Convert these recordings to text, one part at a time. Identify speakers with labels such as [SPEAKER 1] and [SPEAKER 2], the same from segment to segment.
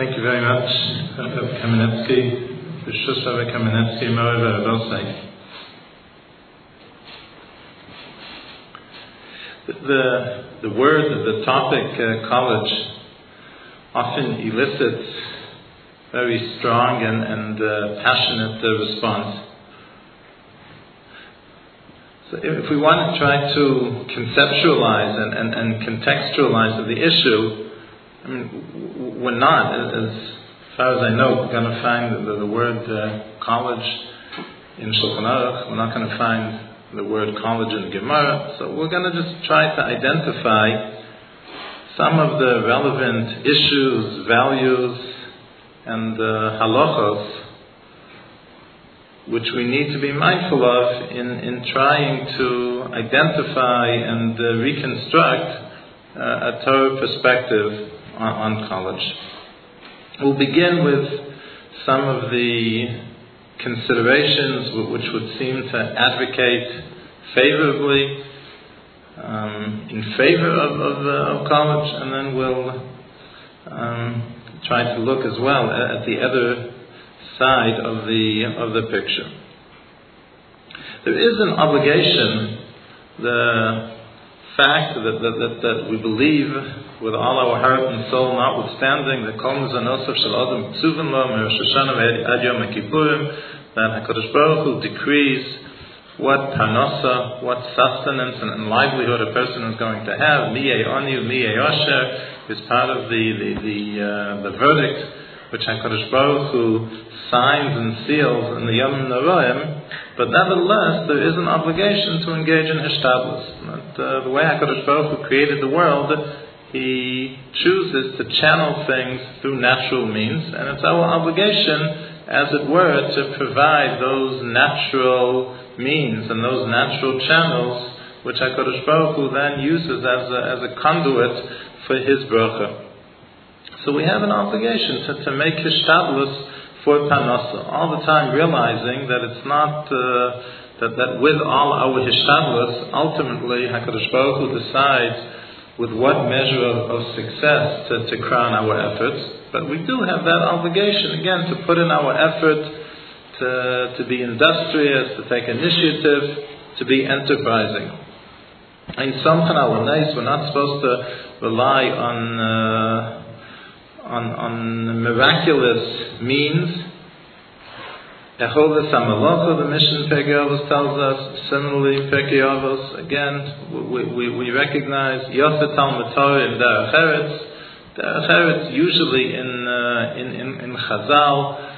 [SPEAKER 1] Thank you very much, Rabbi Kamenetsky, Rishus Rabbi Kamenetsky, Mori Rabosai. The, the word, of the topic, uh, college, often elicits very strong and, and uh, passionate uh, response. So if we want to try to conceptualize and, and, and contextualize the issue, I mean, we're not, as far as I know, going to find the, the word uh, college in Shulchan Aruch. We're not going to find the word college in Gemara. So we're going to just try to identify some of the relevant issues, values, and uh, halachos which we need to be mindful of in, in trying to identify and uh, reconstruct uh, a Torah perspective on, college. We'll begin with some of the considerations which would seem to advocate favorably um, in favor of, of, uh, of, college, and then we'll um, try to look as well at the other side of the of the picture. There is an obligation. The fact that, that, that, that we believe with all our heart and soul, notwithstanding the Kol Zanosov Shel Adam Tzuvim Lo Merosh Hashanah Kippurim, that Hakadosh Baruch Hu decrees what parnasa, what sustenance and, and, livelihood a person is going to have. Miyei Oniu, Miyei Osher is part of the the the, uh, the verdict which Hakadosh Baruch Hu signs and seals in the Yamim Noraim. But nevertheless, there is an obligation to engage in hishtadlus. Uh, the way Hakadosh Baruch Hu created the world, He chooses to channel things through natural means, and it's our obligation, as it were, to provide those natural means and those natural channels which Hakadosh Baruch Hu then uses as a, as a conduit for His bracha. So we have an obligation to, to make hishtadlus for Parnasa, all the time realizing that it's not, uh, that, that with all our hishtadlus, ultimately HaKadosh Baruch Hu decides with what measure of, of success to, to crown our efforts. But we do have that obligation, again, to put in our effort to, to be industrious, to take initiative, to be enterprising. In al we're not supposed to rely on uh, on, on miraculous means. Yehovah Samalocha, the mission Pekei tells us. Similarly, Pekei again, we, we, we recognize Yosef Talmud Torah in Derech Eretz. Derech Eretz usually in, uh, in, in, in Chazal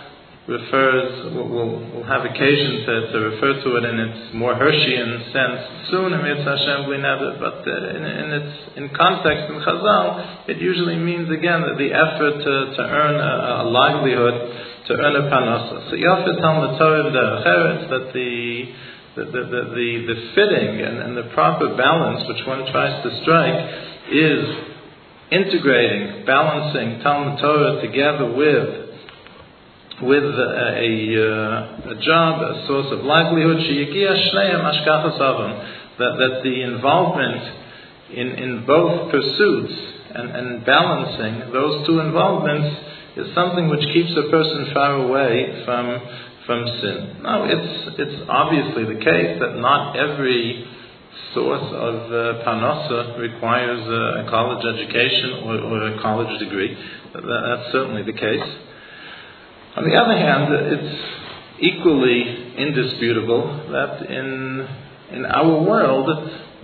[SPEAKER 1] refers, we'll, we'll, have occasion to, to, refer to it in its more Hirschian sense soon, but uh, in, in, its in context in Chazal, it usually means again that the effort to, to earn a, a, livelihood, to earn a parnasa. So Yafeh Talmud Torah the that the the, the, the, the, fitting and, and the proper balance which one tries to strike is integrating, balancing Talmud Torah together with with a, a, a, job, a source of livelihood, that, that the involvement in, in both pursuits and, and balancing those two involvements is something which keeps a person far away from, from sin. Now, it's, it's obviously the case that not every source of uh, requires a, a college education or, or, a college degree. That, that's certainly the case. On the other hand, it's equally indisputable that in, in our world,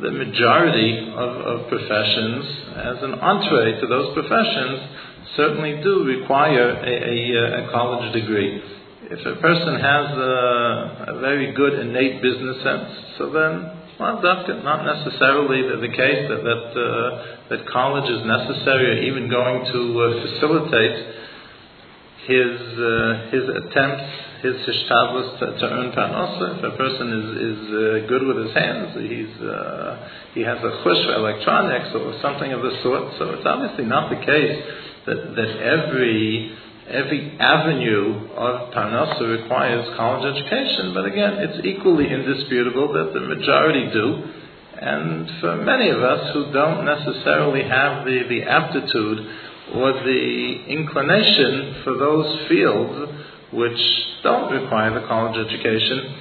[SPEAKER 1] the majority of, of professions, as an entree to those professions, certainly do require a, a, a college degree. If a person has a, a, very good innate business sense, so then, well, that's not necessarily the, case that that, uh, that college is necessary or even going to uh, facilitate his uh, his attempts, his hishtadlus to, to earn parnasa. If a person is is uh, good with his hands, he's uh, he has a chush for electronics or something of the sort. So it's obviously not the case that that every every avenue of parnasa requires college education. But again, it's equally indisputable that the majority do. And for many of us who don't necessarily have the, the aptitude or the inclination for those fields which don't require the college education.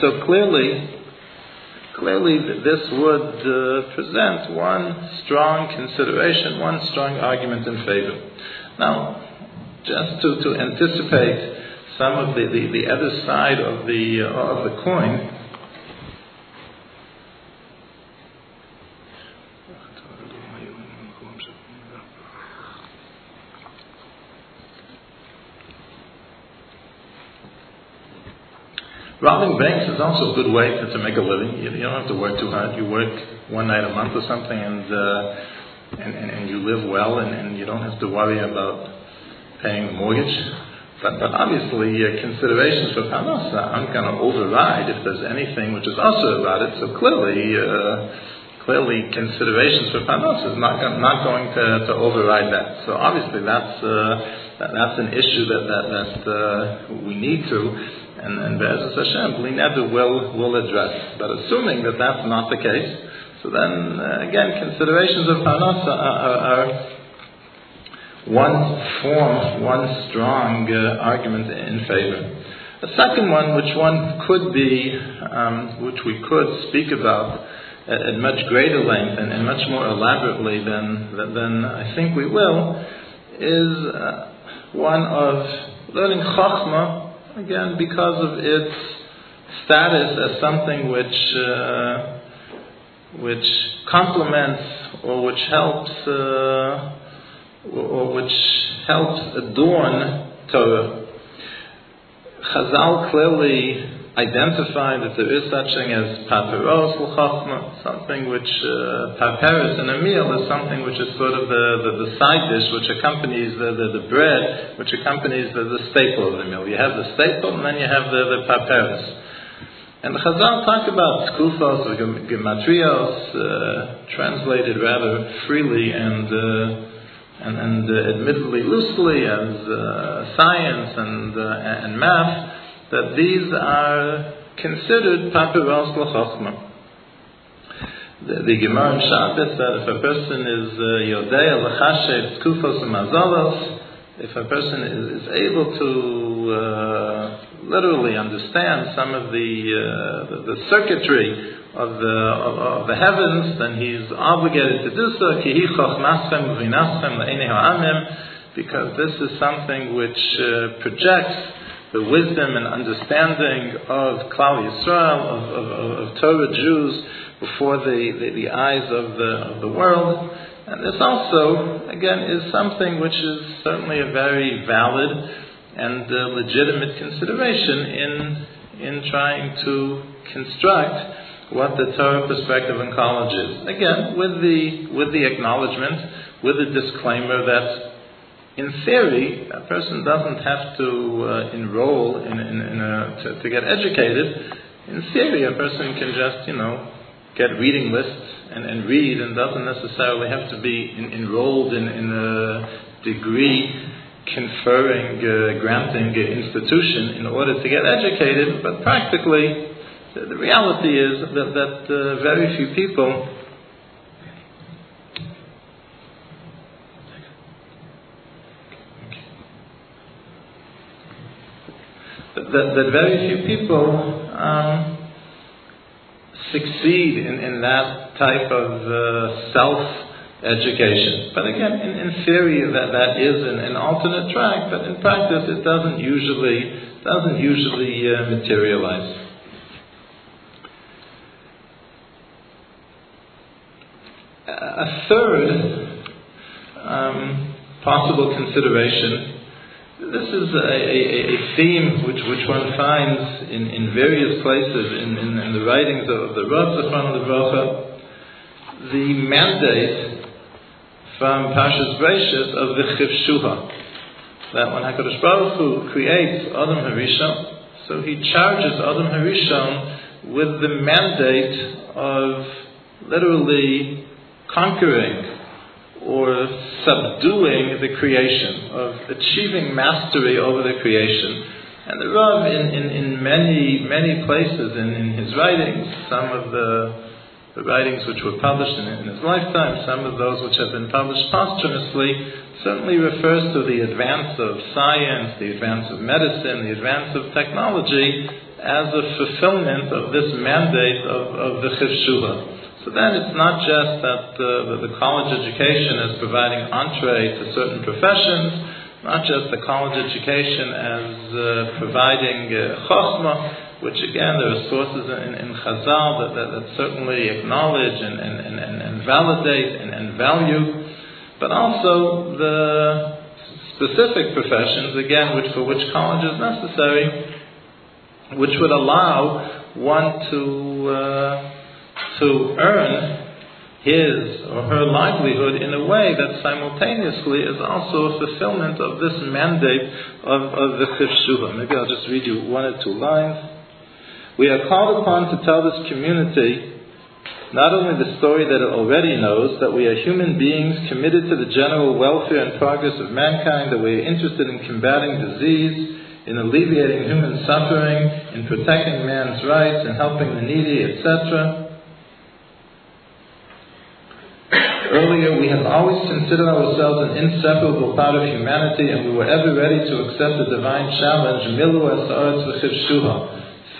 [SPEAKER 1] So clearly, clearly this would uh, present one strong consideration, one strong argument in favor. Now, just to, to anticipate some of the, the, the other side of the, uh, of the coin, Robbing banks is also a good way to, to make a living. You, you, don't have to work too hard. You work one night a month or something, and uh, and, and, and, you live well, and, and, you don't have to worry about paying the mortgage. But, but obviously, uh, considerations for parnasa aren't going to override if there's anything which is also about it. So clearly, uh, clearly, considerations for parnasa is not not going to, to override that. So obviously, that's uh, that, that's an issue that that, that uh, we need to and, and Be'ezus Hashem, Bli will, will address. But assuming that that's not the case, so then, uh, again, considerations of Parnasa are, are, are, one form, one strong uh, argument in favor. A second one, which one could be, um, which we could speak about at, at much greater length and, and, much more elaborately than, than I think we will, is uh, one of learning Chachma again because of its status as something which uh, which complements or which helps uh, or which helps adorn Torah. Chazal clearly identify that there is such thing as papiros l'chachma, something which uh, in a meal is something which is sort of the, the, the side dish which accompanies the, the, the, bread, which accompanies the, the staple of the meal. You have the staple and then you have the, the papiros. And the Chazal talk about tkufos or gematrios, uh, translated rather freely and uh, and, and uh, admittedly loosely as uh, science and uh, and math that these are considered papiros l'chochma. The, the Gemara in Shabbos that if a person is uh, yodea l'chashev tkufos mazalos, if a person is, is able to uh, literally understand some of the, uh, the, the circuitry of the, of, of, the heavens, then he's obligated to do so. Because this is something which uh, projects the wisdom and understanding of Klal Yisrael, of, of, of, Torah Jews, before the, the, the, eyes of the, of the world. And this also, again, is something which is certainly a very valid and uh, legitimate consideration in, in trying to construct what the Torah perspective in college is. Again, with the, with the acknowledgement, with the disclaimer that in theory, a person doesn't have to uh, enroll in, in, in a, to, to, get educated. In theory, a person can just, you know, get reading lists and, and read and doesn't necessarily have to be in, enrolled in, in a degree conferring, uh, granting institution in order to get educated. But practically, the, reality is that, that uh, very few people that, that very few people um, succeed in, in that type of uh, self education. But again, in, in theory, that, that is an, an, alternate track, but in practice, it doesn't usually doesn't usually uh, materialize. A third um, possible consideration this is a, a, a, theme which, which one finds in, in various places in, in, in the writings of the Rav Zechron Levracha, the mandate from Parshas Bereishis of the Chivshuha, that when HaKadosh Baruch Hu creates Adam Harishon, so he charges Adam Harishon with the mandate of literally conquering or subduing the creation, of achieving mastery over the creation. And the Rav, in, in, in many, many places in, in his writings, some of the the writings which were published in, in his lifetime, some of those which have been published posthumously, certainly refers to the advance of science, the advance of medicine, the advance of technology as a fulfillment of this mandate of, of the Chivshuha. So then it's not just that uh, the, the college education is providing entree to certain professions, not just the college education as uh, providing uh, chokhmah, which again, there are sources in, in Chazal that, that, that certainly acknowledge and, and, and, and validate and, and value, but also the specific professions, again, which, for which college is necessary, which would allow one to, uh, to earn his or her livelihood in a way that simultaneously is also a fulfillment of this mandate of, of the Chivshuha. Maybe I'll just read you one or two lines. We are called upon to tell this community not only the story that it already knows, that we are human beings committed to the general welfare and progress of mankind, that we are interested in combating disease, in alleviating human suffering, in protecting man's rights, in helping the needy, etc. Earlier, we have always considered ourselves an inseparable part of humanity, and we were ever ready to accept the divine challenge, Milu Asaretz V'chivshuha,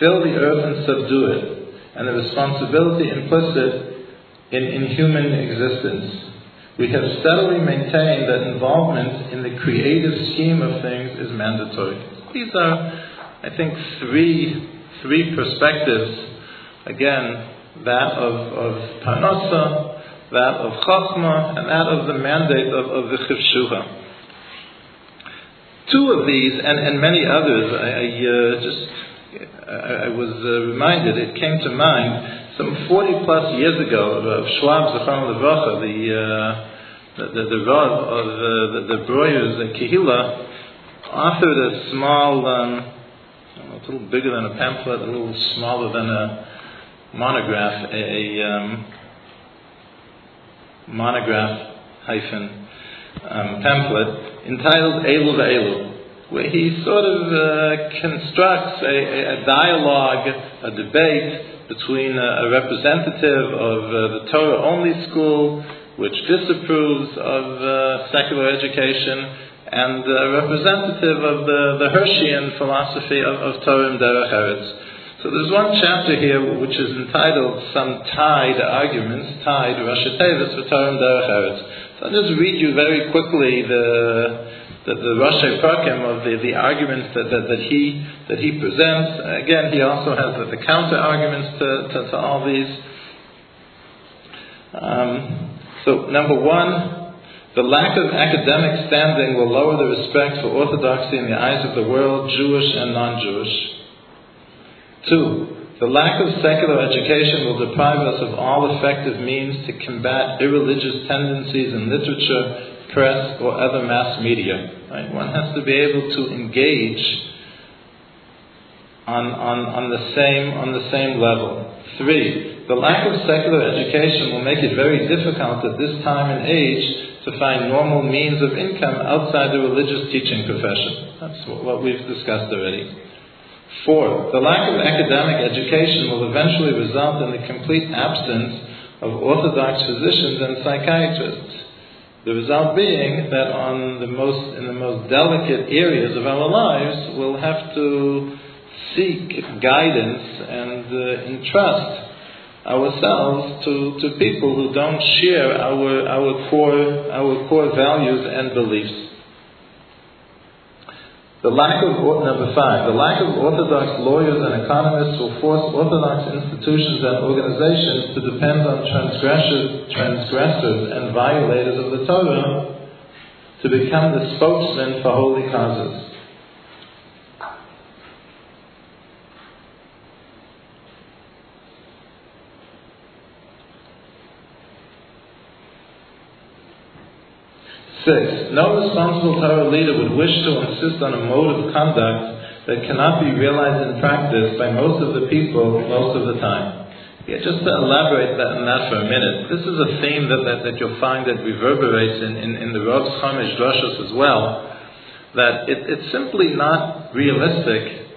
[SPEAKER 1] fill the earth and subdue it, and the responsibility implicit in, in human existence. We have steadily maintained that involvement in the creative scheme of things is mandatory. These are, I think, three, three perspectives. Again, that of, of that of Chachma, and that of the mandate of, of the Chivshuha. Two of these, and, and many others, I, I uh, just I, I was uh, reminded, it came to mind some 40 plus years ago, of Schwab Zachar Levacha, the, uh, the, the, the Rav of uh, the, the Breuers, the Kehila, authored a small, um, a little bigger than a pamphlet, a little smaller than a monograph, a, a um, monograph hyphen um, pamphlet entitled Elu Elu where he sort of uh, constructs a, a, dialogue, a debate between a, representative of uh, the Torah only school, which disapproves of uh, secular education, and a representative of the, the Hirschian philosophy of, of Torah and Derech Eretz. So there's one chapter here which is entitled Some Tied Arguments, Tied Rashi Tevis for Torah and Derech Eretz. So I'll just read you very quickly the the, the Prakim of the, the arguments that, that, that, he, that he presents. Again, he also has the, the counter arguments to, to, to all these. Um, so, number one, the lack of academic standing will lower the respect for orthodoxy in the eyes of the world, Jewish and non Jewish. Two, the lack of secular education will deprive us of all effective means to combat irreligious tendencies in literature, press, or other mass media. Right? One has to be able to engage on, on, on, the same, on the same level. Three, the lack of secular education will make it very difficult at this time and age to find normal means of income outside the religious teaching profession. That's what we've discussed already. Four, the lack of academic education will eventually result in the complete absence of orthodox physicians and psychiatrists. The result being that on the most, in the most delicate areas of our lives, we'll have to seek guidance and uh, entrust ourselves to, to people who don't share our, our, core, our core values and beliefs. The lack of, number five, the lack of orthodox lawyers and economists will force orthodox institutions and organizations to depend on transgressors, transgressors and violators of the Torah to become the spokesmen for holy causes. Six, no responsible Torah leader would wish to insist on a mode of conduct that cannot be realized in practice by most of the people most of the time. Yeah, just to elaborate that, on that for a minute, this is a theme that, that, that you'll find that reverberates in, in, in the Rav's Chamish Drashos as well, that it, it's simply not realistic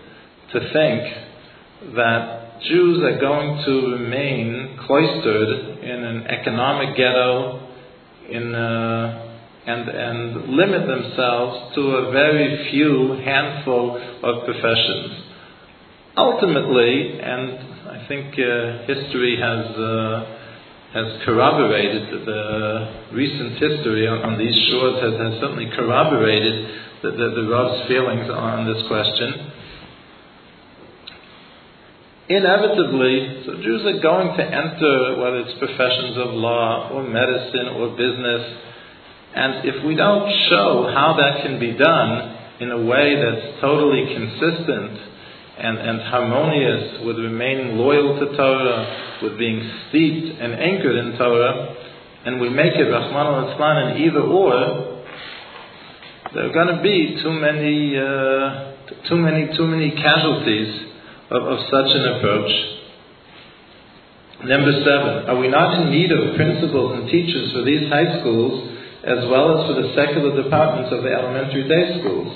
[SPEAKER 1] to think that Jews are going to remain cloistered in an economic ghetto, in uh, and and limit themselves to a very few handful of professions. Ultimately, and I think uh, history has uh, has corroborated the, recent history on, on these shores has, has, certainly corroborated the, the, the Rav's feelings on this question. Inevitably, so Jews are going to enter whether it's professions of law or medicine or business, and if we don't show how that can be done in a way that's totally consistent and, and harmonious with remaining loyal to Torah, with being steeped and anchored in Torah, and we make it Rahman al in either or, there are going to be too many, uh, too many, too many casualties of, of such an approach. Number seven, are we not in need of principals and teachers for these high schools as well as for the secular departments of the elementary day schools?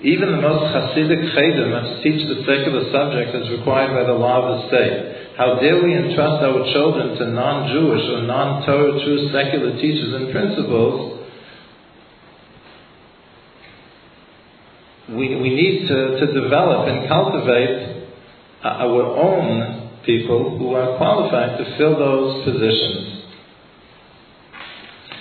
[SPEAKER 1] Even the most Hasidic Chedim must teach the secular subjects as required by the law of the state. How dare we entrust our children to non-Jewish or non-Torah true secular teachers and principals we, we need to, to develop and cultivate uh, our own people who are qualified to fill those positions.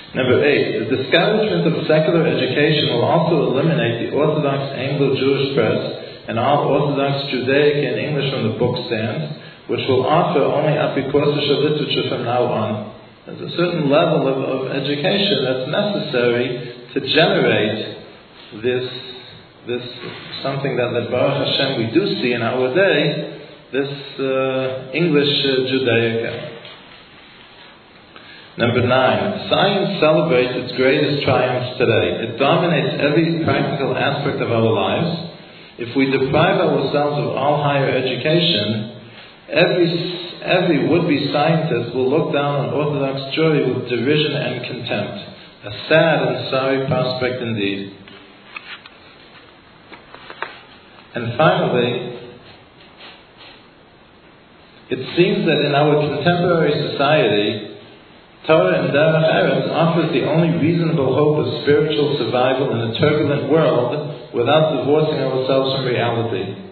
[SPEAKER 1] Number eight, the discouragement of secular education will also eliminate the Orthodox Anglo-Jewish press and all Orthodox Judaic and English from the book stands, which will offer only apikorsisha literature from now on. There's a certain level of, of education that's necessary to generate this, this something that, that Baruch Hashem we do see in our day, this uh, English uh, Judaica. Number nine, science celebrates its greatest triumphs today. It dominates every practical aspect of our lives. If we deprive ourselves of all higher education, every, every would-be scientist will look down on Orthodox Jewry with derision and contempt. A sad and sorry prospect indeed. And finally, it seems that in our contemporary society, Torah and Derech Eretz offers the only reasonable hope of spiritual survival in a turbulent world without divorcing ourselves from reality.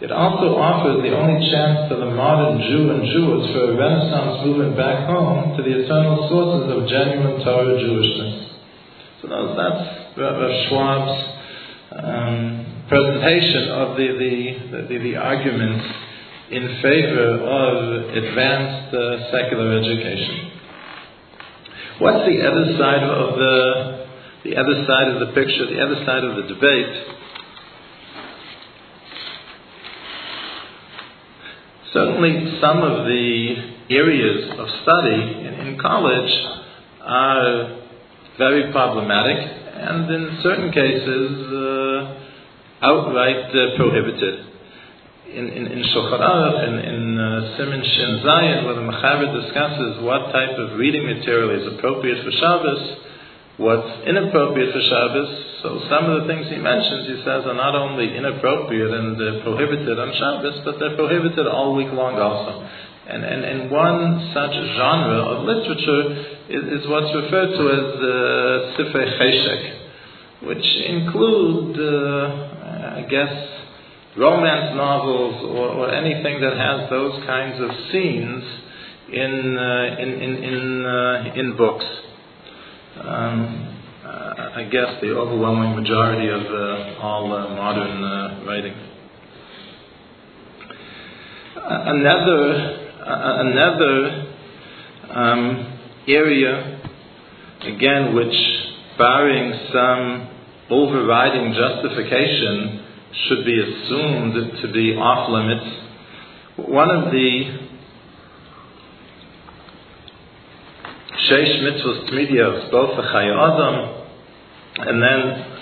[SPEAKER 1] It also offers the only chance for the modern Jew and Jewess for a renaissance movement back home to the eternal sources of genuine Torah Jewishness. So that's Rav Schwab's um, presentation of the, the, the, the, arguments in favor of advanced uh, secular education. What's the other side of the the other side of the picture, the other side of the debate? Certainly, some of the areas of study in, in college are very problematic, and in certain cases, uh, outright uh, prohibited in, in, in Shulchan Aruch, in, in uh, Siman Shin Zayin, where the Mechaber discusses what type of reading material is appropriate for Shabbos, what's inappropriate for Shabbos. So some of the things he mentions, he says, are not only inappropriate and uh, prohibited on Shabbos, but they're prohibited all week long also. And, and, and one such genre of literature is, is what's referred to as uh, Sifrei Cheshek, which include, uh, I guess, romance novels or, or anything that has those kinds of scenes in uh, in in in, uh, in books. Um, uh, I guess the overwhelming majority of uh, all uh, modern uh, writing. Another another um, area, again, which barring some overriding justification should be assumed to be off limits. One of the Sheish Mitzvahs Tmidios, both the Chayei Adam, and then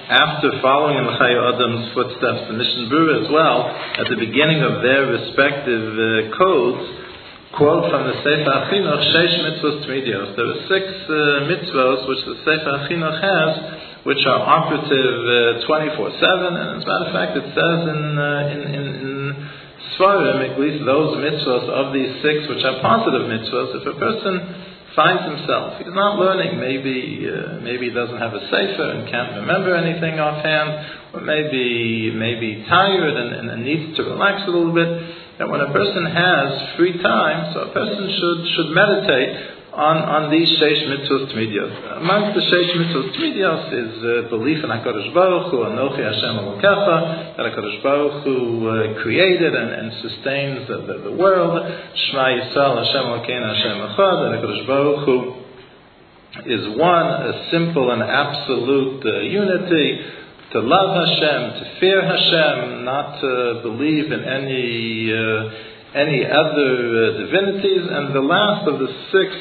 [SPEAKER 1] after following in the Chayei Adam's footsteps, the Mishnah Berurah as well, at the beginning of their respective uh, codes, quote from the Sefer HaChinuch, Sheish Mitzvahs Tmidios. There are six uh, mitzvahs which the Sefer HaChinuch has, which are operative uh, 24 7. And as a matter of fact, it says in, uh, in, in, in Svarim, at least those mitzvahs of these six, which are positive mitzvahs, if a person finds himself, he's not learning, maybe uh, maybe he doesn't have a sefer and can't remember anything offhand, or maybe maybe tired and, and needs to relax a little bit, that when a person has free time, so a person should should meditate on, on these Sheish Mitzvot Tmidios. Amongst the Sheish Mitzvot Tmidios is uh, belief in HaKadosh Baruch Hu, Anochi Hashem Elokecha, that HaKadosh Baruch Hu uh, created and, and sustains the, the, the, world, Shema Yisrael Hashem Elokein Hashem Echad, that HaKadosh Baruch Hu is one, a simple and absolute uh, unity, to love Hashem, to fear Hashem, not to believe in any uh, any other uh, divinities, and the last of the six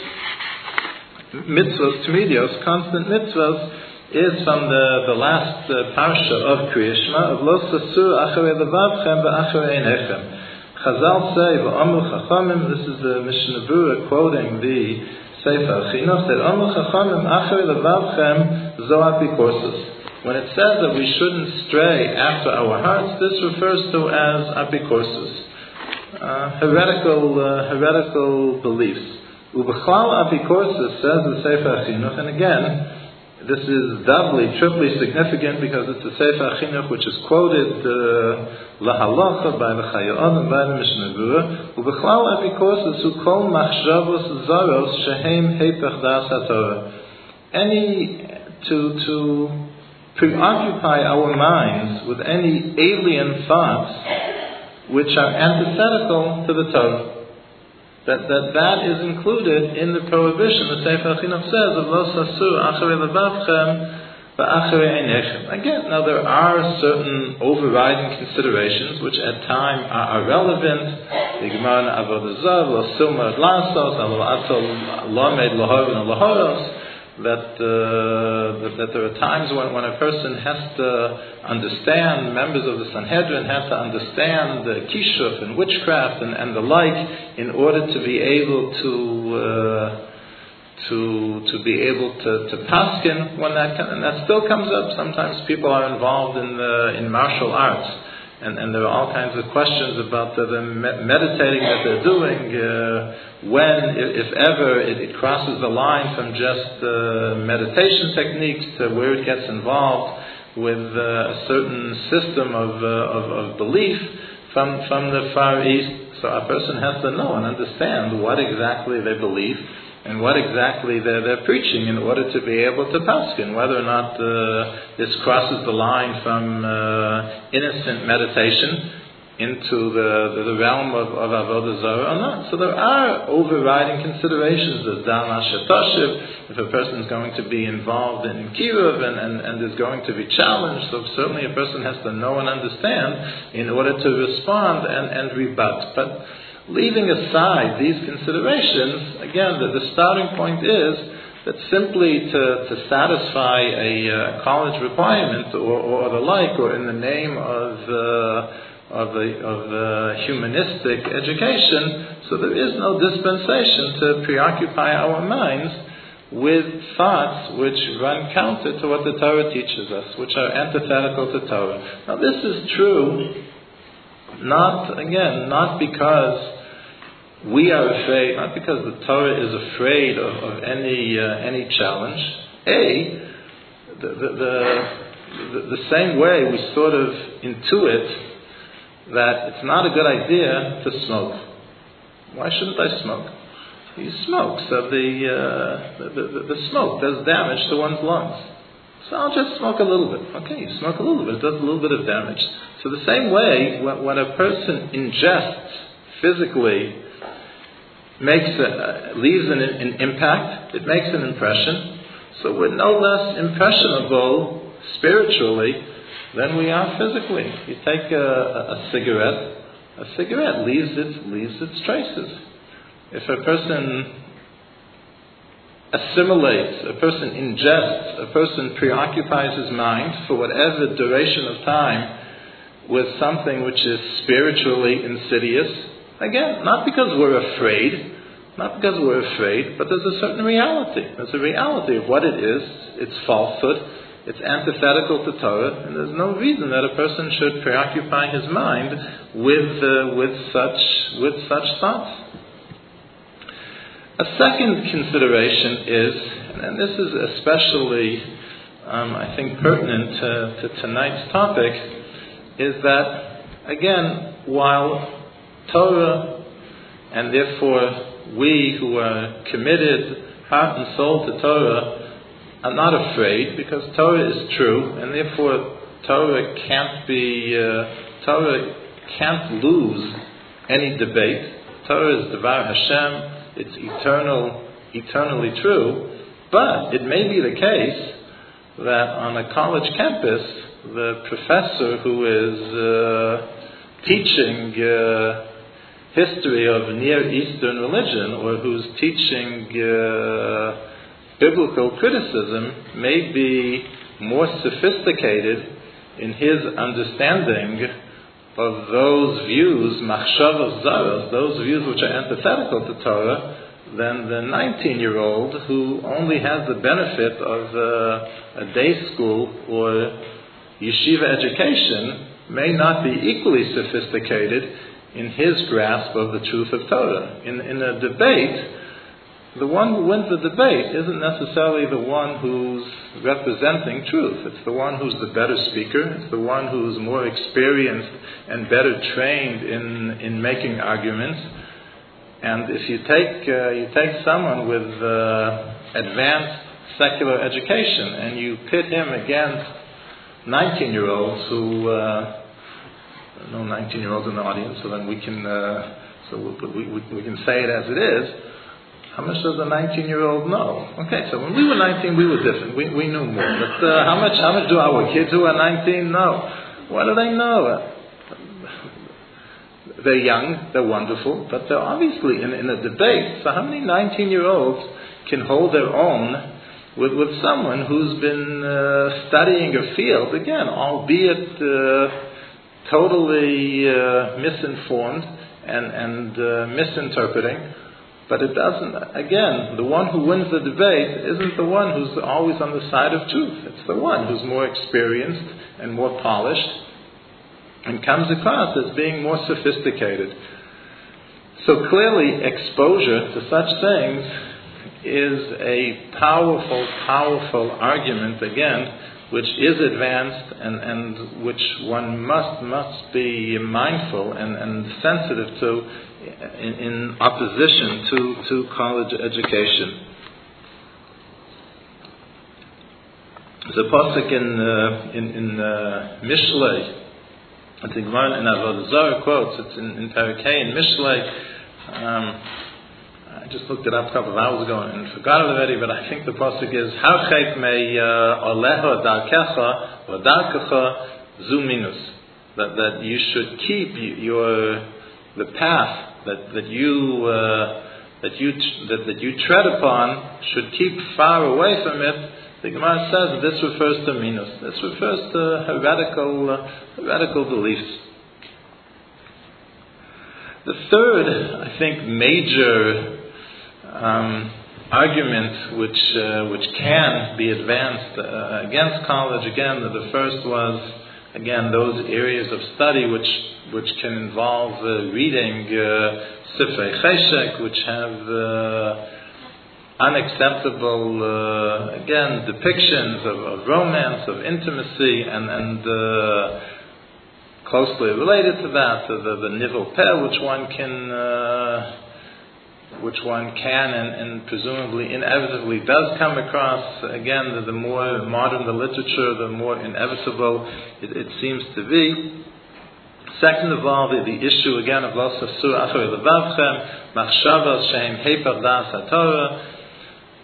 [SPEAKER 1] mitzvahs, tmidios, constant mitzvahs, is from the, the last uh, parsha of Kriyashma, of Los Asur Acharei Levavchem V'Acharei Einechem. Chazal say, V'Amru Chachamim, this is the Mishnah Berurah quoting the Sefer Chinuch, that Amru Chachamim Acharei Levavchem Zo Apikorsus. When it says that we shouldn't stray after our hearts, this refers to as apikorsus, uh, heretical, uh, heretical beliefs. Ubechal Apikorsis says the Sefer Chinuch, and again, this is doubly, triply significant because it's the Sefer Chinuch which is quoted uh, by the Chayot and by the Mishnah Berurah. Ubechal Apikorsis who kol machshavos zaros shehem hepech das haTorah. Any to to preoccupy our minds with any alien thoughts which are antithetical to the Torah that, that that is included in the prohibition. The Sefer Chinuch says of Lo Sasur Acharei Levavchem. Again, now there are certain overriding considerations which at time are, are relevant. The Gemara Avodah Zav Lo Lasos Lahoros that, uh, that, there are times when, when a person has to understand, members of the Sanhedrin have to understand the kishuf and witchcraft and, and the like in order to be able to uh, to to be able to, to paskin when that and that still comes up. Sometimes people are involved in the, in martial arts and, and there are all kinds of questions about the, the meditating that they're doing, uh, when, if, if ever, it, it, crosses the line from just uh, meditation techniques to where it gets involved with uh, a certain system of, uh, of, of, belief from, from the Far East. So a person has to know and understand what exactly they believe and what exactly they're, they're preaching in order to be able to paskin, whether or not uh, this crosses the line from uh, innocent meditation into the, the, the realm of, of Avodah Zarah or not. So there are overriding considerations. There's Dan Ashetoshiv, if a person is going to be involved in Kiruv and, and, and is going to be challenged, so certainly a person has to know and understand in order to respond and, and rebut. But leaving aside these considerations, again, the, the starting point is that simply to, to satisfy a uh, college requirement or, or, the like, or in the name of, uh, of, a, of a humanistic education, so there is no dispensation to preoccupy our minds with thoughts which run counter to what the Torah teaches us, which are antithetical to Torah. Now, this is true not, again, not because we are afraid, not because the Torah is afraid of, of any, uh, any challenge. A, the, the, the, the, same way we sort of intuit that it's not a good idea to smoke. Why shouldn't I smoke? You smoke, so the, uh, the, the, the smoke does damage to one's lungs. So I'll just smoke a little bit. Okay, you smoke a little bit, it does a little bit of damage. So the same way, when, when a person ingests physically makes a, uh, leaves an, an impact, it makes an impression. So we're no less impressionable spiritually than we are physically. You take a, a, a cigarette, a cigarette leaves its, leaves its traces. If a person assimilates, a person ingests, a person preoccupies his mind for whatever duration of time with something which is spiritually insidious, Again, not because we're afraid, not because we're afraid, but there's a certain reality. There's a reality of what it is, its falsehood, it's antithetical to Torah, and there's no reason that a person should preoccupy his mind with, uh, with, such, with such thoughts. A second consideration is, and this is especially, um, I think, pertinent to, to tonight's topic, is that, again, while Torah, and therefore we who are committed heart and soul to Torah, I'm not afraid because Torah is true, and therefore Torah can't be uh, Torah can't lose any debate. Torah is Devar Hashem; it's eternal, eternally true. But it may be the case that on a college campus, the professor who is uh, teaching uh, history of Near Eastern religion, or who's teaching uh, biblical criticism may be more sophisticated in his understanding of those views, machshavas zaras, those views which are antithetical to Torah, than the 19 year old who only has the benefit of uh, a day school or yeshiva education may not be equally sophisticated in his grasp of the truth of Torah. In, in a debate, the one who wins the debate isn't necessarily the one who's representing truth. It's the one who's the better speaker. It's the one who's more experienced and better trained in, in making arguments. And if you take, uh, you take someone with uh, advanced secular education and you pit him against 19 year olds who, uh, no 19 year olds in the audience, so then we can, uh, so we, we, we can say it as it is how much does a 19 year old know? Okay, so when we were 19, we were different. We, we knew more. But uh, how, much, how much do our kids who are 19 know? What do they know? They're young, they're wonderful, but they're obviously in, in a debate. So, how many 19 year olds can hold their own with, with someone who's been uh, studying a field, again, albeit uh, totally uh, misinformed and, and uh, misinterpreting? But it doesn't, again, the one who wins the debate isn't the one who's always on the side of truth. It's the one who's more experienced and more polished and comes across as being more sophisticated. So clearly, exposure to such things is a powerful, powerful argument, again, which is advanced and, and which one must, must be mindful and, and sensitive to in, in opposition to, to college education. A pasuk in uh, in, in uh, Mishlei. I think one in Avodah Zarah quotes. It's in, in Parakeh in Mishlei. Um, I just looked it up a couple of hours ago and forgot it already, but I think the pasuk is Harchek me uh, aleha darkecha or darkecha zuminus. That that you should keep your the path that, that you uh, that you that, that you tread upon should keep far away from it. The Gemara says this refers to minus. This refers to heretical uh, heretical beliefs. The third, I think, major um, argument which uh, which can be advanced uh, against college again. The first was again those areas of study which which can involve uh, reading uh, Sifrei Cheshek, which have uh, unacceptable, uh, again, depictions of, of, romance, of intimacy, and, and uh, closely related to that, the, the Nivel Peh, which one can uh, which one can and, and, presumably inevitably does come across. Again, the, the, more modern the literature, the more inevitable it, it seems to be. Second of all, the, the issue again of Los Surah Achar Levavchem, Machshavas Shehem Heper Das HaTorah,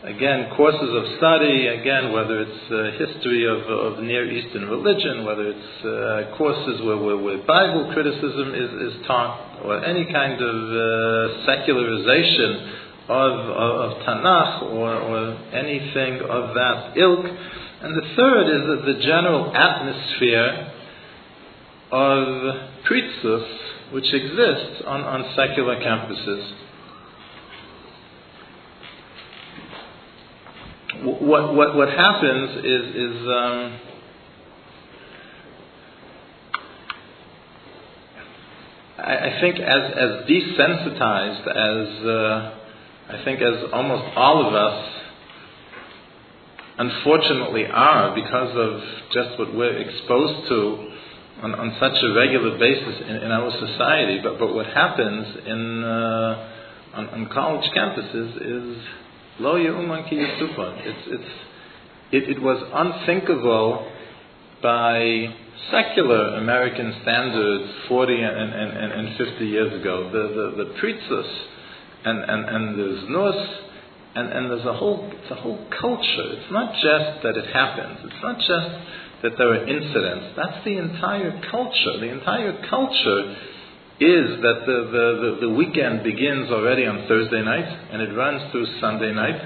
[SPEAKER 1] again, courses of study, again, whether it's uh, history of, of Near Eastern religion, whether it's uh, courses where, where, where, Bible criticism is, is taught, or any kind of uh, secularization of, of, of, Tanakh or, or anything of that ilk. And the third is that the general atmosphere of pritzus which exists on, on secular campuses. what, what, what happens is, is um, I, think as, as desensitized as uh, I think as almost all of us unfortunately are because of just what we're exposed to on, on such a regular basis in, in our society. But, but what happens in, uh, on, on, college campuses is lo ki It's, it's, it, it was unthinkable by secular American standards 40 and, and, and, 50 years ago. The, the, the pritzes and, and, and the znus, and, and there's a whole, it's a whole culture. It's not just that it happens. It's not just that there are incidents. That's the entire culture. The entire culture is that the, the, the, the weekend begins already on Thursday night and it runs through Sunday night.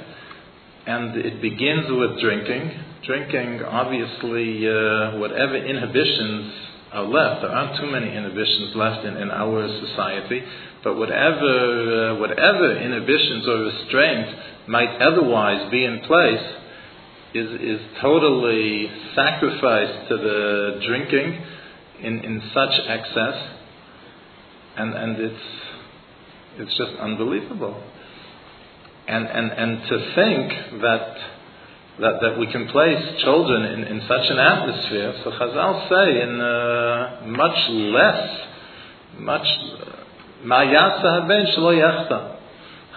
[SPEAKER 1] And it begins with drinking. Drinking, obviously, uh, whatever inhibitions are left, there aren't too many inhibitions left in, in our society, but whatever, uh, whatever inhibitions or restraints might otherwise be in place, is, is totally sacrificed to the drinking in, in such excess, and, and it's, it's just unbelievable. And, and, and to think that, that, that we can place children in, in such an atmosphere, so Chazal say in uh, much less, much, ma yasa haben shlo yachta.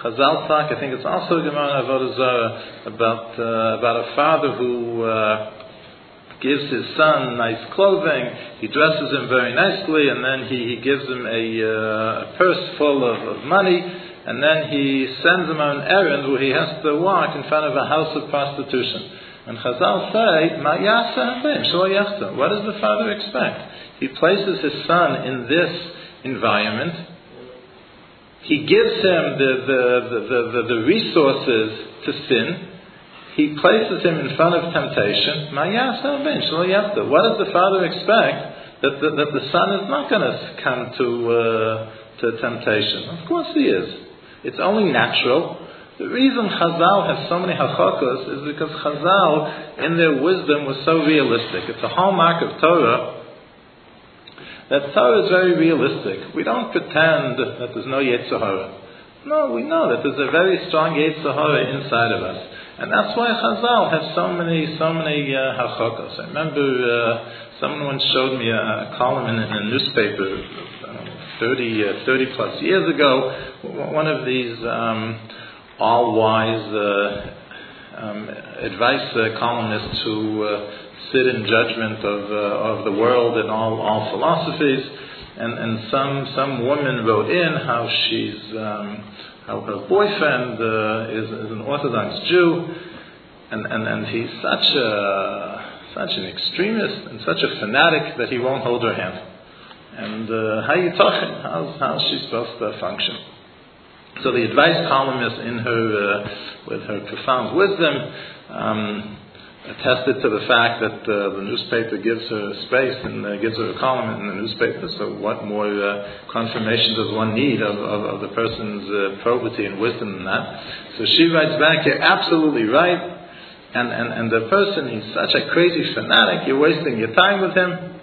[SPEAKER 1] Chazal talk, I think it's also Gemara Avodah Zarah, about, uh, about a father who uh, gives his son nice clothing, he dresses him very nicely, and then he, he gives him a, uh, a purse full of, of money, and then he sends him on an errand where he has to walk in front of a house of prostitution. And Chazal say, What does the father expect? He places his son in this environment, he gives him the, the, the, the, the resources to sin. He places him in front of temptation. What does the father expect? That the, that the son is not going to come to, uh, to temptation. Of course he is. It's only natural. The reason Chazal has so many harchakos is because Chazal, in their wisdom, was so realistic. It's a hallmark of Torah that Torah is very realistic. We don't pretend that there's no Yetzer Hara. No, we know that there's a very strong Yetzer Hara inside of us. And that's why Chazal has so many, so many uh, harchakos. I remember uh, someone once showed me a, a column in, in, a newspaper 30, uh, 30 plus years ago. One of these um, all wise uh, um, advice uh, columnists who uh, sit in judgment of, uh, of the world and all, all philosophies. And, and some, some woman wrote in how she's, um, how her boyfriend uh, is, is an Orthodox Jew, and, and, and he's such a, such an extremist and such a fanatic that he won't hold her hand. And uh, how you talking? How's, how's she supposed to function? So the advice columnist, in her, uh, with her profound wisdom, um, attested to the fact that uh, the newspaper gives her space and uh, gives her a column in the newspaper. So, what more uh, confirmation does one need of, of, of the person's uh, probity and wisdom than that? So she writes back, "You're absolutely right." And, and, and the person, he's such a crazy fanatic, you're wasting your time with him.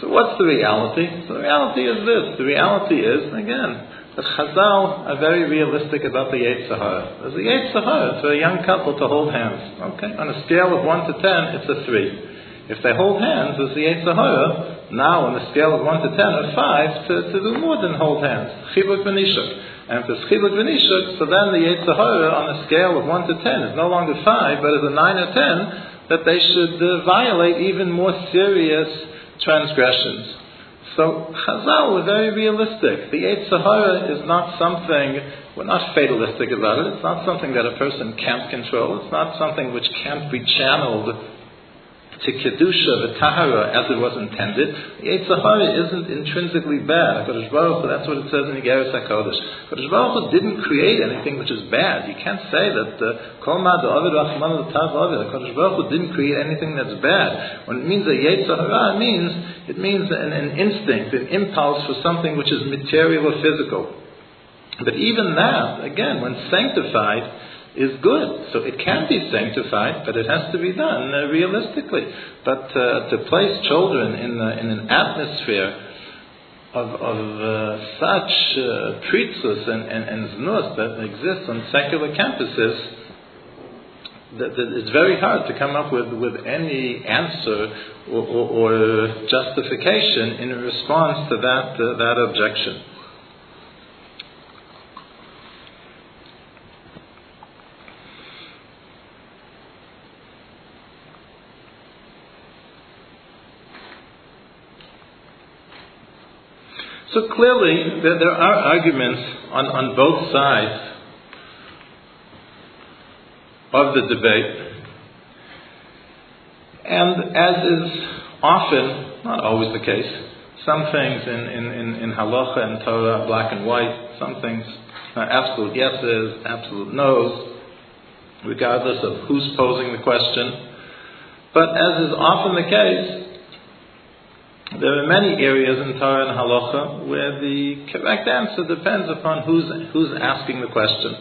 [SPEAKER 1] So what's the reality? So the reality is this. The reality is, again, that Chazal are very realistic about the Yetzer Hara. There's a Yetzer Hara for a young couple to hold hands. Okay? On a scale of 1 to 10, it's a 3. If they hold hands, there's the Yetzer Hara, now on a scale of 1 to 10 or 5, to, to do more than hold hands. Chibuk v'nishuk. And there's chibuk v'nishuk, so then the Yetzer Hara on a scale of 1 to 10 is no longer 5, but is a 9 or 10, that they should uh, violate even more serious transgressions. So Chazal were very realistic. The Yetzer Hara is not something, we're not fatalistic about it. It's not something that a person can't control. It's not something which can't be channeled to Kedusha, the Tahara, as it was intended. Yetzer Hara isn't intrinsically bad. Kodesh Baruch Hu, that's what it says in the Igeres HaKodesh. Kodesh Baruch Hu didn't create anything which is bad. You can't say that uh, Kol Ma Da'avid Rachman Tav Avid. Kodesh Baruch Hu didn't create anything that's bad. When it means a Yetzer it means, it means an, an instinct, an impulse for something which is material or physical. But even that, again, when sanctified, is good. So it can be sanctified, but it has to be done uh, realistically. But uh, to place children in, in an atmosphere of, of uh, such uh, pretzus and, and, and znus that exists on secular campuses, that, that it's very hard to come up with, with any answer or, or, or justification in response to that, uh, that objection. So clearly, there, there are arguments on, on both sides of the debate. And as is often, not always the case, some things in, in, in, in halacha and Torah, black and white, some things are absolute yeses, absolute nos, regardless of who's posing the question. But as is often the case, there are many areas in Torah and Halacha where the correct answer depends upon who's, who's asking the question.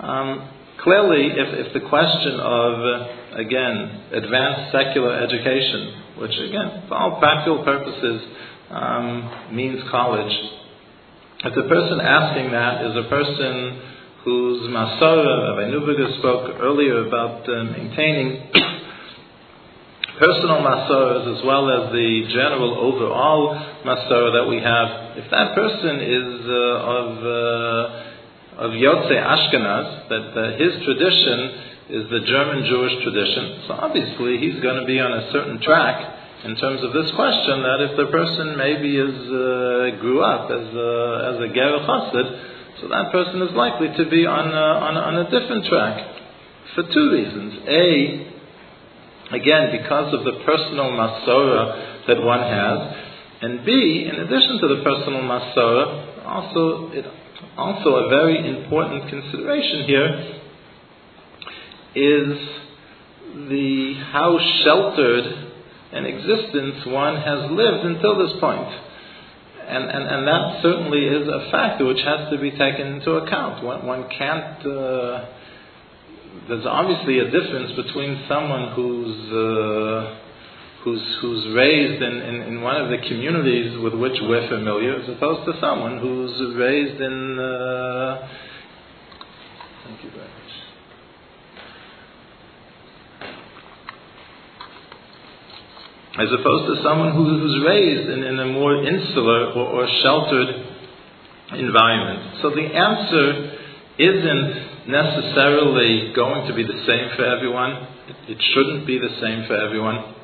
[SPEAKER 1] Um, clearly, if, if the question of, uh, again, advanced secular education, which again, for all practical purposes, um, means college, if the person asking that is a person whose Masora, Rabbi Neuberger spoke earlier about uh, maintaining personal masorahs as well as the general overall masorah that we have, if that person is uh, of uh, of Yotze Ashkenaz, that uh, his tradition is the German Jewish tradition, so obviously he's going to be on a certain track in terms of this question. That if the person maybe is uh, grew up as a, as a ger chassid, so that person is likely to be on a, on, on a different track for two reasons. A, Again, because of the personal masora that one has. And B, in addition to the personal masora, also, it, also a very important consideration here is the how sheltered an existence one has lived until this point. And, and, and that certainly is a factor which has to be taken into account. One, one can't uh, there's obviously a difference between someone who's uh, who's who's raised in, in, in, one of the communities with which we're familiar, as opposed to someone who's raised in. Uh, thank you very much. As opposed to someone who, who's raised in, in a more insular or, or sheltered environment. So the answer isn't necessarily going to be the same for everyone. It, shouldn't be the same for everyone.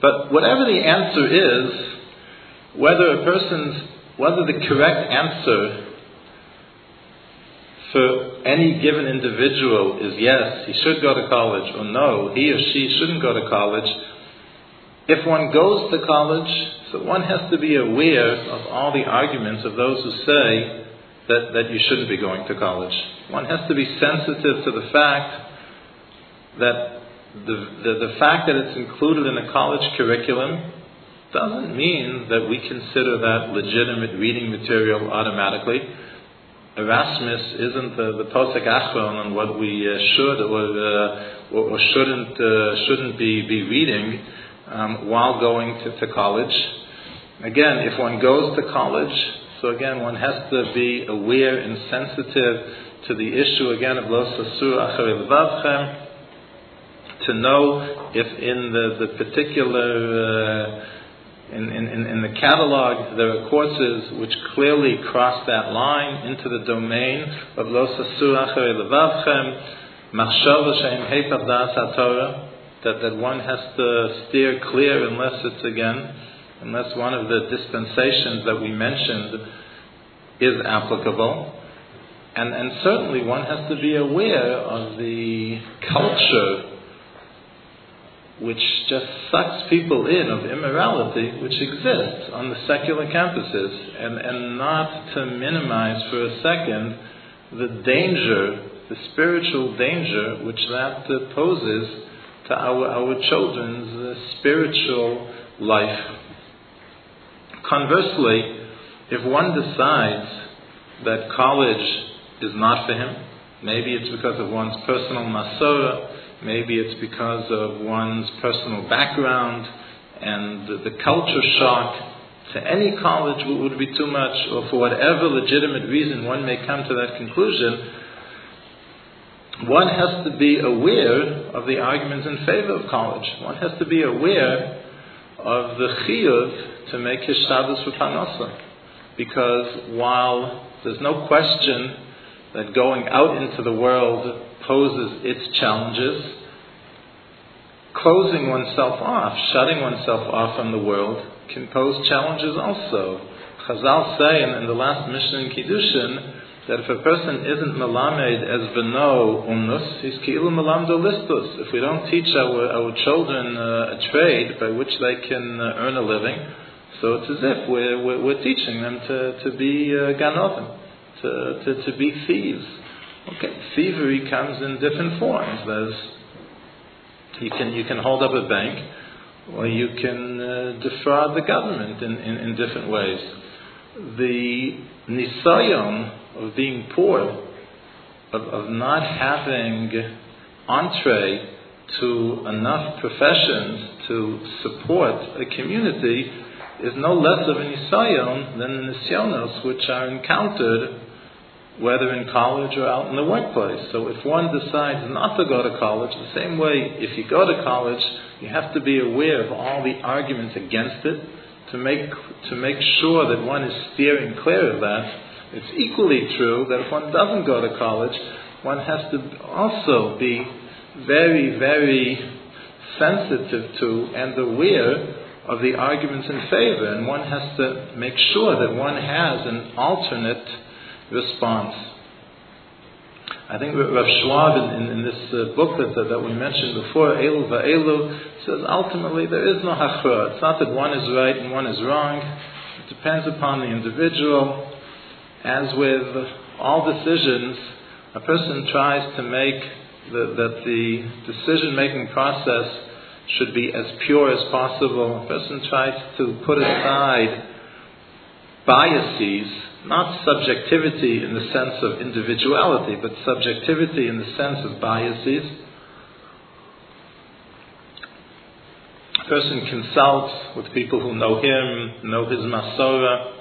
[SPEAKER 1] But whatever the answer is, whether a person's, whether the correct answer for any given individual is yes, he should go to college, or no, he or she shouldn't go to college. If one goes to college, so one has to be aware of all the arguments of those who say that, that you shouldn't be going to college. One has to be sensitive to the fact that the, the, the fact that it's included in a college curriculum doesn't mean that we consider that legitimate reading material automatically. Erasmus isn't the, the posek achron on what we uh, should or, uh, or, or, shouldn't uh, shouldn't be, be reading um, while going to, to college. Again, if one goes to college, so again, one has to be aware and sensitive to the issue again of lo sasur acharei to know if in the, the particular uh, in, in, in the catalog there are courses which clearly cross that line into the domain of lo sasur acharei levavchem, machshava sheim hepach das that that one has to steer clear unless it's again unless one of the dispensations that we mentioned is applicable. And, and certainly one has to be aware of the culture which just sucks people in of immorality which exists on the secular campuses and, and not to minimize for a second the danger, the spiritual danger which that poses to our, our children's uh, spiritual life. Conversely, if one decides that college is not for him, Maybe it's because of one's personal masora. Maybe it's because of one's personal background and the, the culture shock to any college would be too much, or for whatever legitimate reason one may come to that conclusion, one has to be aware of the arguments in favor of college. One has to be aware of the chiyuv to make his shabbos for parnasa. Because while there's no question that going out into the world poses its challenges, closing oneself off, shutting oneself off from the world, can pose challenges also. Chazal say in, in the last Mishnah in Kiddushin that if a person isn't melamed as veno umnus, he's ki'ilu melamdo listus. If we don't teach our, our children uh, a trade by which they can uh, earn a living, so it's as if we're, we're, we're teaching them to, to be uh, ganovim, to, to, to be thieves. Okay, thievery comes in different forms. There's you can you can hold up a bank, or you can uh, defraud the government in, in, in different ways. The nisayon of being poor, of, of not having entree to enough professions to support a community is no less of a nisayon than the nisyonos which are encountered whether in college or out in the workplace. So if one decides not to go to college, the same way if you go to college, you have to be aware of all the arguments against it to make, to make sure that one is steering clear of that. It's equally true that if one doesn't go to college, one has to also be very, very sensitive to and aware of the arguments in favor, and one has to make sure that one has an alternate response. I think Rav Schwab in, in, in this uh, booklet that, that, we mentioned before, Elu Va'elu, says ultimately there is no hachra. It's not that one is right and one is wrong. It depends upon the individual. As with all decisions, a person tries to make the, that the decision-making process should be as pure as possible. A person tries to put aside biases not subjectivity in the sense of individuality, but subjectivity in the sense of biases. A person consults with people who know him, know his masora,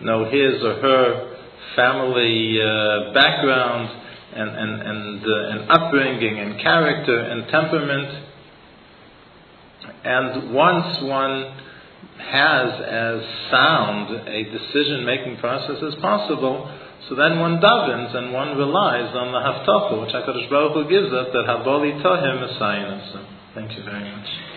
[SPEAKER 1] know his or her family uh, background and, and, and, uh, and upbringing and character and temperament. And once one has as sound a decision making process as possible, so then one davens and one relies on the havtacha, which HaKadosh Baruch Hu gives us, that haboli tohim Messiah. Thank you very much.